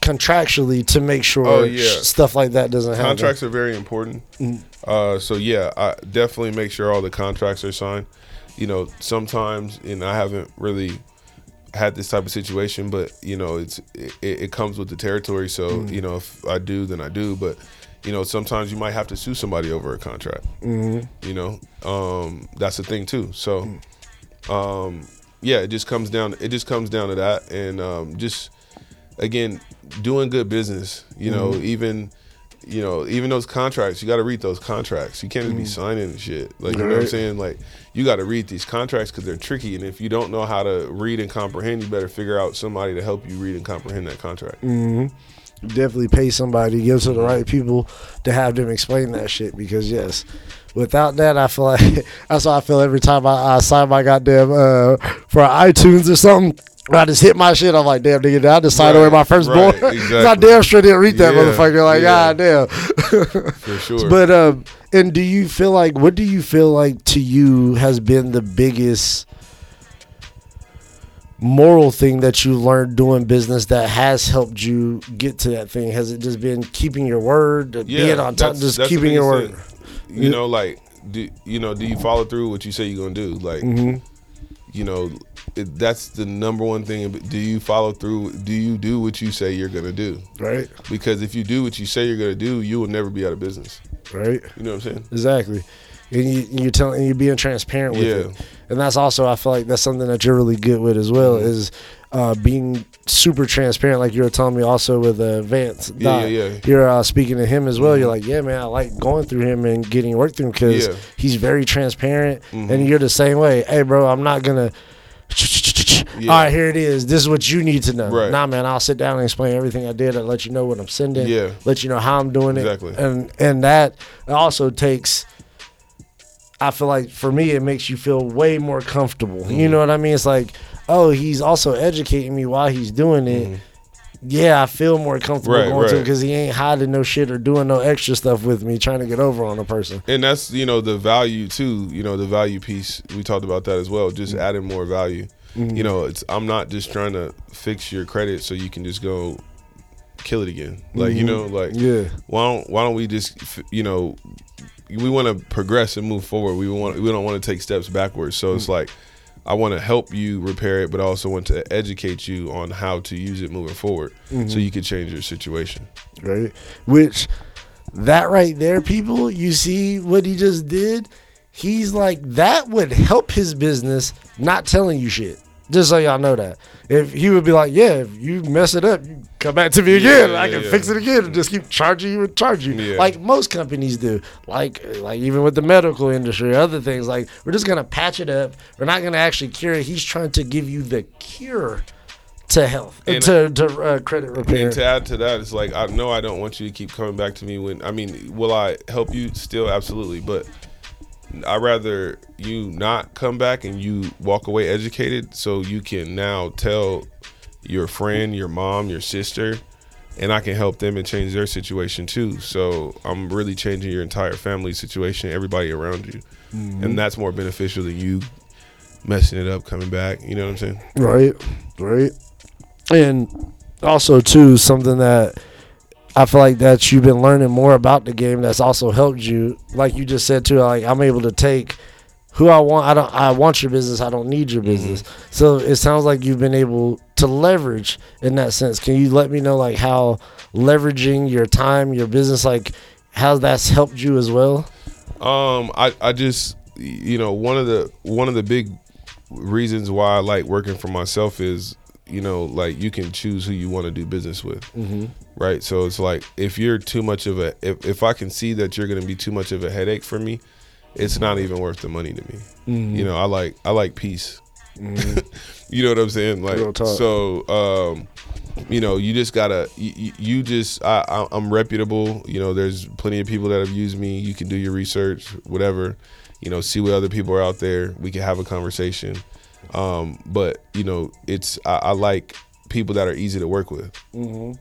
contractually to make sure Oh, yeah. stuff like that doesn't happen. contracts are very important. Uh, so yeah, I definitely make sure all the contracts are signed. You know, sometimes, and I haven't really had this type of situation, but you know, it's it, it comes with the territory. So you know, if I do, then I do. But you know, sometimes you might have to sue somebody over a contract. Mm-hmm. You know, um, that's the thing too. So, um, yeah, it just comes down. It just comes down to that, and um, just again, doing good business. You know, even you know, even those contracts, you got to read those contracts. You can't just be signing and shit. Like, you know what I'm saying? Like, you got to read these contracts because they're tricky. And if you don't know how to read and comprehend, you better figure out somebody to help you read and comprehend that contract. Definitely pay somebody, give to the right people to have them explain that shit. Because yes, without that, I feel like that's how I feel every time I, I sign my goddamn uh, for iTunes or something. I just hit my shit. I'm like, damn, nigga, I just signed Right, away my first right, boy. I damn sure didn't read that Yeah, motherfucker. Like, yeah. god damn. For sure. But um, and do you feel like what do you feel like to you has been the biggest moral thing that you learned doing business that has helped you get to that thing? Has it just been keeping your word, being on top, just keeping your word? You know, like, do you know? Do you follow through what you say you're gonna do? Like, Mm-hmm. you know, it, that's the number one thing. Do you follow through? Do you do what you say you're gonna do? Right, Because if you do what you say you're gonna do, you will never be out of business. right. You know what I'm saying? Exactly. And you, you're telling, and you're being transparent with Yeah. it, and that's also I feel like that's something that you're really good with as well Mm-hmm. is uh, being super transparent. Like you were telling me also with uh, Vance. Yeah, yeah, yeah. You're uh, speaking to him as well. You're like, yeah, man, I like going through him and getting work through him because Yeah. Mm-hmm. he's very transparent, and you're the same way. Hey, bro, I'm not gonna. Yeah. All right, here it is. This is what you need to know. Right. Nah, man, I'll sit down and explain everything I did. I'll let you know what I'm sending. Yeah. Let you know how I'm doing it. Exactly. And and that also takes I feel like for me it makes you feel way more comfortable. You Mm-hmm. know what I mean? It's like, oh, he's also educating me while he's doing it. Yeah, I feel more comfortable Mm-hmm. Right, going to right. because he ain't hiding no shit or doing no extra stuff with me, trying to get over on a person. And that's you know the value too. You know the value piece. We talked about that as well. Just Mm-hmm. adding more value. You know, it's I'm not just trying to fix your credit so you can just go kill it again. Like you know, like Mm-hmm. Yeah. why don't why don't we just you know we want to progress and move forward. We want we don't want to take steps backwards. So it's Mm. like I want to help you repair it, but I also want to educate you on how to use it moving forward, so mm-hmm. you can change your situation. right? Which that right there, people, you see what he just did? He's like that would help his business not telling you shit. Just so y'all know that. If he would be like, Yeah, if you mess it up, you come back to me again. Yeah, I can yeah. fix it again and just keep charging you and charge you. Yeah. Like most companies do. Like like even with the medical industry, other things, like we're just gonna patch it up. We're not gonna actually cure it. He's trying to give you the cure to health, And- to, to uh, credit repair. And to add to that, it's like I know I don't want you to keep coming back to me when I mean, will I help you still? Absolutely, but I rather you not come back and you walk away educated, so you can now tell your friend, your mom, your sister, and I can help them and change their situation too. So I'm really changing your entire family situation, everybody around you, mm-hmm. and that's more beneficial than you messing it up, coming back. You know what I'm saying? Right, right. And also too, something that I feel like that you've been learning more about the game that's also helped you. Like you just said too, like I'm able to take who I want. I don't. I want your business. I don't need your business. So it sounds like you've been able to leverage in that sense. Can you let me know like how leveraging your time, your business, like how that's helped you as well? Um, I, I just you know one of the one of the big reasons why I like working for myself is you know like you can choose who you want to do business with, Mm-hmm. right? So it's like if you're too much of a if if I can see that you're going to be too much of a headache for me, it's not even worth the money to me. Mm-hmm. You know, I like I like peace. you know what I'm saying? Like so um you know, you just gotta. You, you- just. I, I, I'm reputable. You know, there's plenty of people that have used me. You can do your research, whatever. You know, see what other people are out there. We can have a conversation. Um, but you know, it's. I, I like people that are easy to work with.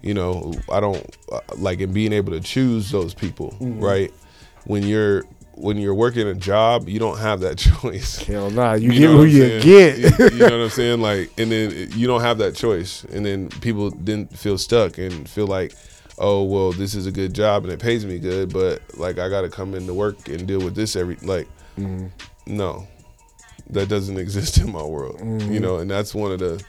You know, I don't uh, like in being able to choose those people. Right. When you're when you're working a job, you don't have that choice. Hell nah, you, You get who you saying? get. You, you know what I'm saying? Like, and then you don't have that choice, and then people didn't feel stuck and feel like, oh well, this is a good job and it pays me good, but like I got to come into work and deal with this every like, mm-hmm. no, that doesn't exist in my world. You mm-hmm. know, and that's one of the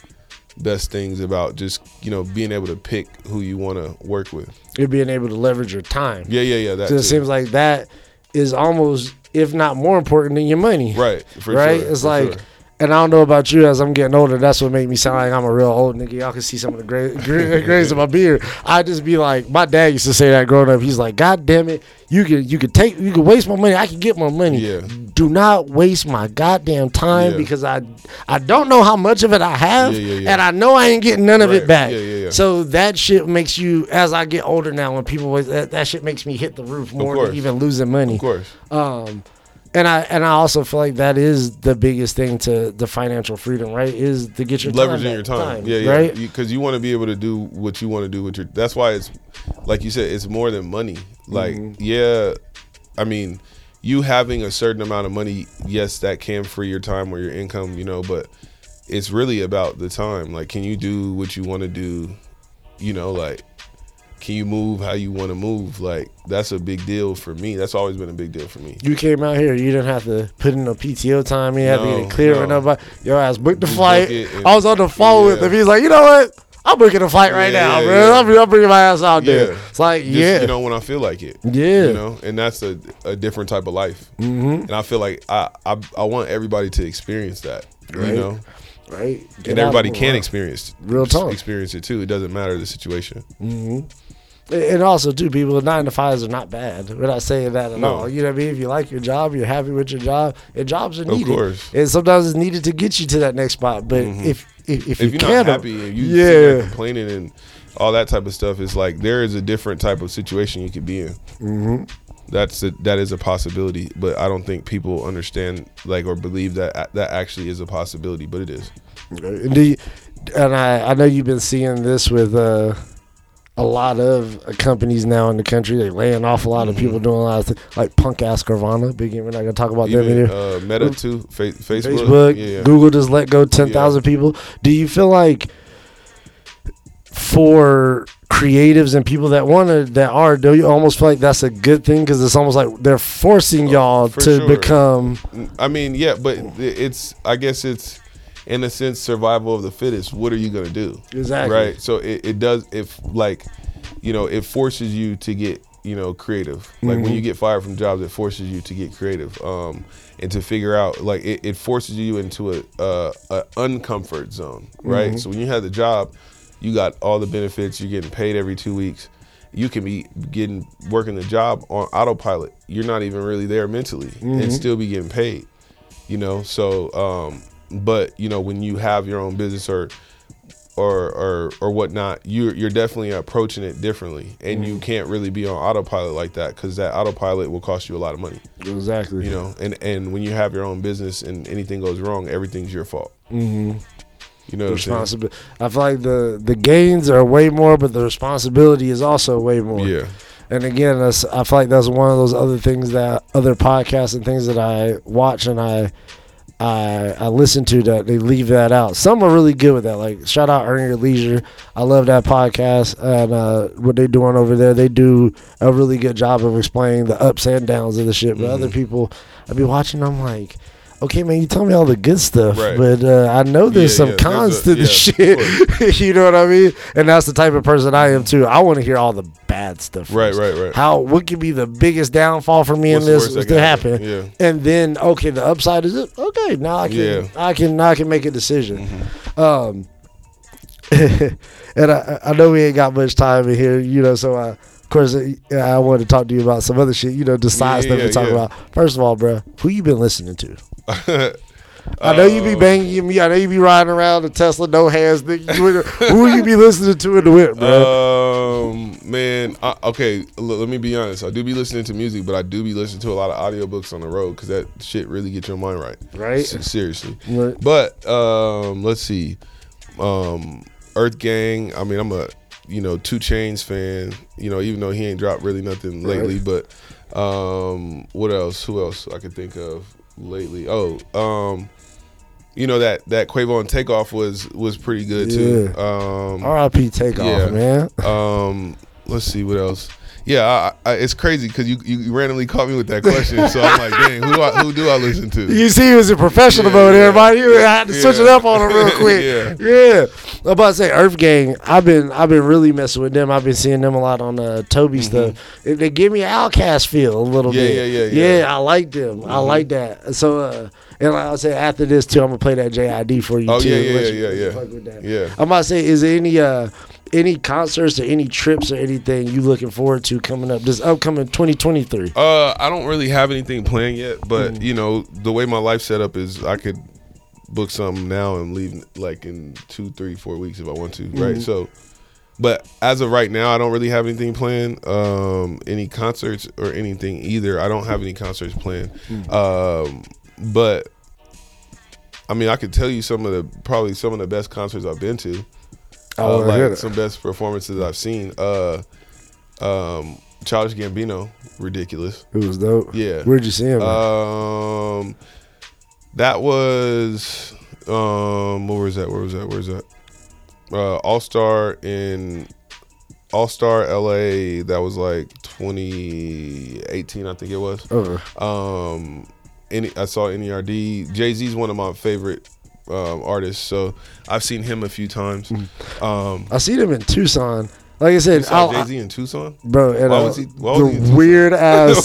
best things about just you know being able to pick who you want to work with. You're being able to leverage your time. Yeah, yeah, yeah. That So it seems like that is almost, if not more important than your money. right, right? sure, it's like, sure. And I don't know about you. As I'm getting older, that's what made me sound like I'm a real old nigga. Y'all can see some of the gray, gray, grays in my beard. I just be like, my dad used to say that growing up. He's like, God damn it, you can you could take you can waste my money. I can get my money. Yeah. Do not waste my goddamn time Yeah. because I I don't know how much of it I have, Yeah, and I know I ain't getting none of Right. it back. So that shit makes you, as I get older now, when people that, that shit makes me hit the roof more than even losing money. Of course. Um, and I and I also feel like that is the biggest thing to the financial freedom, right? Is to get your time leveraging back- your time. Yeah, yeah. right. Because you, want to be able to do what you want to do with your. That's why it's like you said, it's more than money. Like, Mm-hmm. yeah, I mean, you having a certain amount of money, yes, that can free your time or your income, you know, but it's really about the time. Like, can you do what you want to do? You know, like. Can you move how you want to move? Like that's a big deal for me. That's always been a big deal for me. You came out here, you didn't have to put in no PTO time. You had to get it clear no. with nobody. Your ass booked the Just flight. and- I was on the phone with him. He's like, you know what? I'm booking a flight right Yeah, now, yeah, bro. yeah. I'm, I'm bringing my ass out there. It's like, Just, yeah, you know when I feel like it. yeah. you know and that's a, a different type of life Mm-hmm. and i feel like I, I i want everybody to experience that Right. you know right. Get and everybody can experience Real talk. experience it too it doesn't matter the situation around. And also, too, people nine to fives are not bad. We're not saying that at No. all. You know what I mean? If you like your job, you're happy with your job, and jobs are needed Of course. And sometimes it's needed to get you to that next spot. But if if, if, if you you're can't, not happy and you yeah complaining and all that type of stuff it's like there is a different type of situation you could be in Mm-hmm. that's a, that is a possibility but i don't think people understand like or believe that that actually is a possibility but it is And, you, and I, I know you've been seeing this with uh, a lot of companies now in the country. They're laying off a lot of people doing a lot of things, like Punk Ass Carvana. Big, we're not gonna talk about them Even, here. uh, meta too fa- facebook, Facebook, yeah, yeah. Google just let go ten thousand people. Do you feel like for creatives and people that want to that are, do you almost feel like that's a good thing because it's almost like they're forcing y'all Oh, for to sure. become I mean, yeah, but it's. I guess it's. In a sense survival of the fittest. What are you gonna do? Exactly. Right. So it, it does if like, you know, it forces you to get you know creative. Like when you get fired from jobs, it forces you to get creative. Um, and to figure out like it, it forces you into a, a, a uncomfort zone, right? So when you have the job, you got all the benefits. You're getting paid every two weeks. You can be getting working the job on autopilot. You're not even really there mentally, and still be getting paid. You know, so um, but you know when you have your own business or or or or whatnot, you're you're definitely approaching it differently, and you can't really be on autopilot like that because that autopilot will cost you a lot of money Exactly. you know and and when you have your own business and anything goes wrong everything's your fault mm-hmm. you know responsibility. I feel like the the gains are way more, but the responsibility is also way more. yeah And again, that's I feel like that's one of those other things that other podcasts and things that I watch and I I I listen to that they leave that out. Some are really good with that. Like shout out Earn Your Leisure. I love that podcast and uh, what they're doing over there. They do a really good job of explaining the ups and downs of the shit. But other people, I'd be watching. I'm like. Okay, man, you tell me all the good stuff, Right. but uh, I know there's Yeah, some yeah, cons there's a- to the yeah, of shit. you know what I mean? And that's the type of person I am too. I want to hear all the bad stuff. right first right right how what could be the biggest downfall for me What's in this to happen? Yeah. And then okay, the upside is it okay, now I can. Mm-hmm. I can now I can make a decision. Um and I I know we ain't got much time in here, you know, so I of course I wanted to talk to you about some other shit, you know, just side Yeah, stuff yeah, we talk yeah. about. First of all, bro, who you been listening to? I know you be Um, banging me. I know you be riding around the Tesla, no hands. nigga. Who you be listening to in the whip, bro? Um, man, I, okay. let me be honest. I do be listening to music, but I do be listening to a lot of audiobooks on the road because that shit really gets your mind right. Right. Seriously. Right. But um, let's see. Um, Earth Gang. I mean, I'm a you know 2 Chainz fan. You know, even though he ain't dropped really nothing lately. But um, what else? Who else I could think of lately? Oh, um, you know that that Quavo and Takeoff was was pretty good too. Um, R.I.P. Takeoff, yeah. man. um, let's see what else. Yeah, I, I, it's crazy because you, you randomly caught me with that question, so I'm like, dang, who do I, who do I listen to? You see, he was a professional Yeah, mode, yeah. everybody. You had to switch it up on him real quick. Yeah. yeah. I'm about to say Earth Gang. I've been I've been really messing with them. I've been seeing them a lot on uh, Toby stuff. They, they give me an OutKast feel a little Mm-hmm. Yeah, bit. yeah, yeah, yeah. Mm-hmm. I like them. I like that. So, uh, and like I say after this too, I'm gonna play that JID for you Oh, too. yeah, yeah, Let yeah, you yeah, fuck with that. Yeah. I'm about to say, is there any uh any concerts or any trips or anything you looking forward to coming up this upcoming 2023? Uh, I don't really have anything planned yet, but you know the way my life set up is I could book something now and leave like in two, three, four weeks if I want to, right? So, but as of right now, I don't really have anything planned. Um, any concerts or anything either. I don't have any concerts planned. Um, but I mean, I could tell you some of the probably some of the best concerts I've been to. Uh, like some best performances I've seen. Uh, um, Childish Gambino, ridiculous. It was dope. Yeah. Where'd you see him? Um, that was um, where was that? Where was that? Where was that? Uh, All Star in All Star LA. That was like 2018, I think it was. Okay. Um, any I saw NERD. Jay Z's one of my favorite um, artists, so I've seen him a few times. Mm. Um, I see them in Tucson. Like I said, saw Jay Z in Tucson. bro, and uh, was he- why was he the weird ass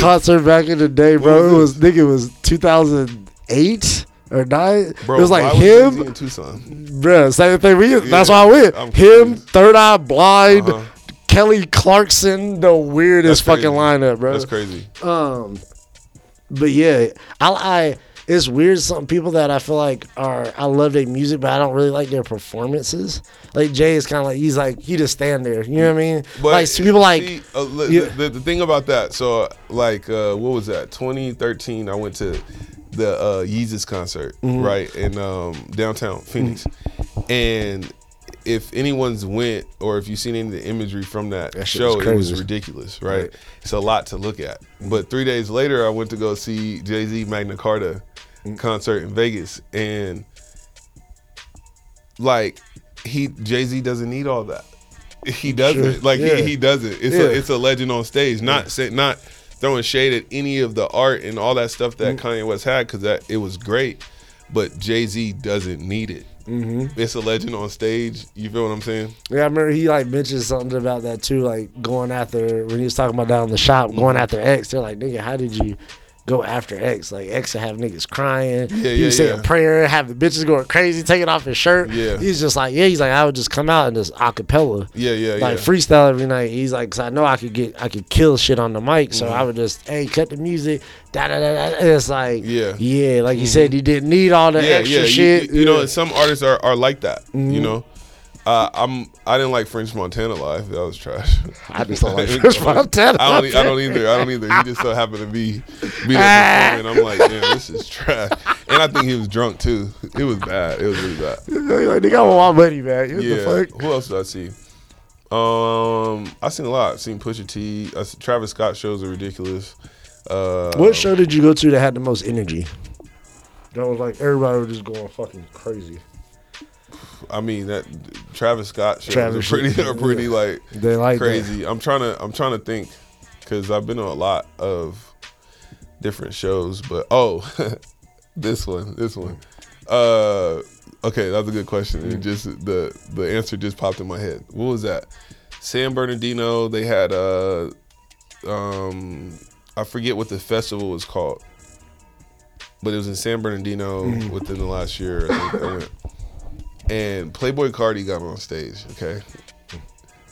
concert back in the day, bro. was it was think it was 2008 or nine. Bro, it was like him, in Tucson. bro. Same thing. We, that's why I went. I'm him, confused. Third Eye Blind, Uh-huh. Kelly Clarkson, the weirdest fucking lineup, bro. That's crazy. Um, but yeah, I, I it's weird. Some people that I feel like are I love their music, but I don't really like their performances. Like Jay is kind of like he's like he just stand there. You know what I mean? But like some people like see, uh, Yeah. the, the thing about that. So like, uh, what was that? 2013. I went to the uh, Yeezus concert, Mm-hmm. right in um, downtown Phoenix, and if anyone's went or if you've seen any of the imagery from that, That show, was it was ridiculous, right? Right. It's a lot to look at. But three days later, I went to go see Jay Z Magna Carta Mm. concert in Vegas, and like he Jay Z doesn't need all that. He doesn't. Sure. Like Yeah. he, he doesn't. It's Yeah. a it's a legend on stage. Not say, not throwing shade at any of the art and all that stuff Mm. that Kanye West had because that it was great. but Jay Z doesn't need it. Mm-hmm. It's a legend on stage. You feel what I'm saying? Yeah, I remember he like mentioned something about that too, like going after when he was talking about down in the shop, going after X. They're like, nigga, how did you go after X? Like X would have niggas crying. Yeah, he yeah, was saying yeah. a prayer, have the bitches going crazy, taking off his shirt. Yeah. He's just like, yeah, he's like, I would just come out and just acapella. Yeah, yeah, yeah. Like yeah. freestyle every night. He's like, cause I know I could get, I could kill shit on the mic, so Mm-hmm. I would just, hey, cut the music, da da da da. It's like, Yeah. Mm-hmm. yeah, like you said, you didn't need all the yeah, extra yeah. Shit. You, you know, some artists are, are like that. Mm-hmm. You know, uh, I'm I didn't like French Montana live. That was trash. I just don't like French Montana. I don't, I don't either. I don't either. He just so happened to be be there performing. I'm like, damn, this is trash. And I think he was drunk too. It was bad. It was really bad. like, nigga, I want my money back. What Yeah. the fuck? Who else did I see? Um, I seen a lot. I seen Pusha T. I seen, Travis Scott shows are ridiculous. Uh, What show did you go to that had the most energy? That was like everybody was just going fucking crazy. I mean that Travis Scott shows Travis are pretty shit, are pretty yeah. like They like crazy. I'm trying to I'm trying to think because I've been on a lot of different shows, but oh, this one, this one. Uh, okay, that's a good question. It just the the answer just popped in my head. What was that? San Bernardino. They had uh, um, I forget what the festival was called, but it was in San Bernardino within the last year. I think I went. And Playboi Carti got on stage. Okay,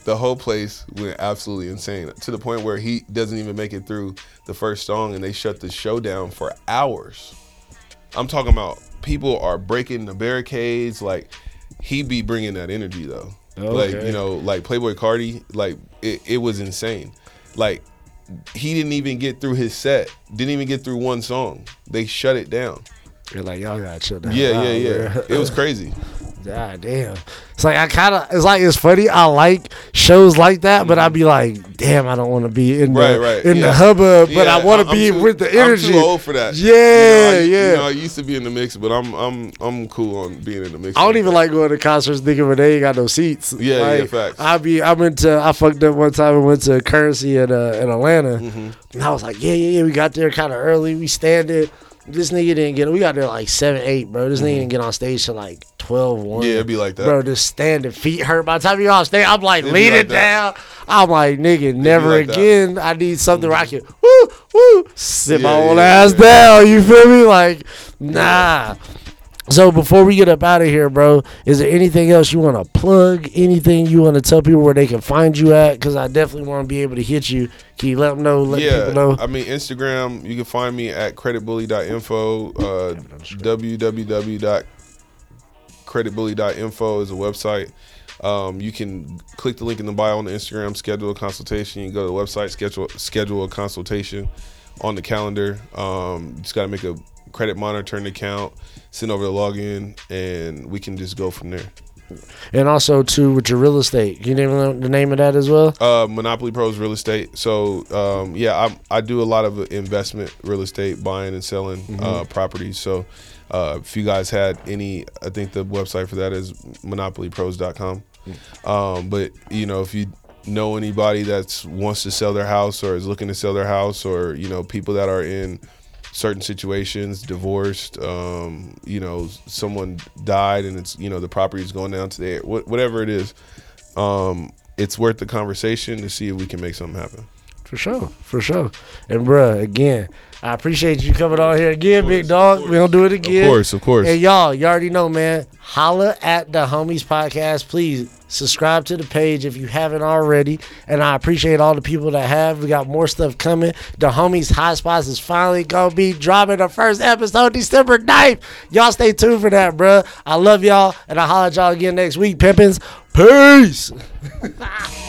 the whole place went absolutely insane to the point where he doesn't even make it through the first song and they shut the show down for hours. I'm talking about people are breaking the barricades. Like he be bringing that energy though. Okay. Like you know, like Playboi Carti, like it, it was insane. Like he didn't even get through his set. Didn't even get through one song. They shut it down. You're like, y'all gotta chill down. Yeah, yeah, yeah. It was crazy. God damn. It's like I kind of. It's like it's funny. I like shows like that, but I'd be like, damn, I don't want to be in the Right, right, in yeah. the hubbub, but Yeah, I want to be too- with the energy. I'm too old for that. Yeah, You know, I, yeah. You know, I used to be in the mix, but I'm I'm I'm cool on being in the mix. I don't even like going to concerts thinking when they ain't got no seats. Yeah, like, yeah, facts. I be I went to I fucked up one time and went to Currency in uh, in Atlanta, Mm-hmm. and I was like, yeah, yeah, yeah. We got there kind of early. We standing. This nigga didn't get. We got there like seven, eight, bro. This nigga didn't get on stage till like 12, 1. Mm-hmm. Yeah, it'd be like that. Bro, just standing, feet hurt. By the time you on stage, I'm like It'd leaning like that. down. I'm like, nigga, never like that. Mm-hmm. again. I need something where I can woo woo sit my Yeah, old yeah, ass yeah. down. You feel me? Like, nah. So before we get up out of here, bro, is there anything else you want to plug? Anything you want to tell people where they can find you at? Because I definitely want to be able to hit you. Can you let them know? Let yeah, people know. I mean Instagram. You can find me at creditbully.info. Uh, www.creditbully.info is a website. Um, you can click the link in the bio on the Instagram, schedule a consultation. You can go to the website, schedule schedule a consultation on the calendar. Um, just got to make a credit monitoring account, send over the login, and we can just go from there. And also too with your real estate. Can you name the name of that as well? Uh, Monopoly Pros Real Estate. So um, yeah, I I do a lot of investment real estate, buying and selling uh, properties. So uh, if you guys had any, I think the website for that is monopolypros.com. Um, but you know, if you know anybody that's wants to sell their house or is looking to sell their house, or you know, people that are in certain situations, divorced, um, you know, someone died and it's you know the property is going down today, whatever it is, um, it's worth the conversation to see if we can make something happen. For sure, for sure. And bruh, again, I appreciate you coming on here again, Of big dog. We gonna do it again. Of course, of course. And y'all, you already know, man. Holla at the homies podcast. Please subscribe to the page if you haven't already. And I appreciate all the people that have. We got more stuff coming. The homies hotspots is finally gonna be dropping the first episode December 9th. Y'all stay tuned for that, bruh. I love y'all, and I'll holla at y'all again next week, pimpins. Peace.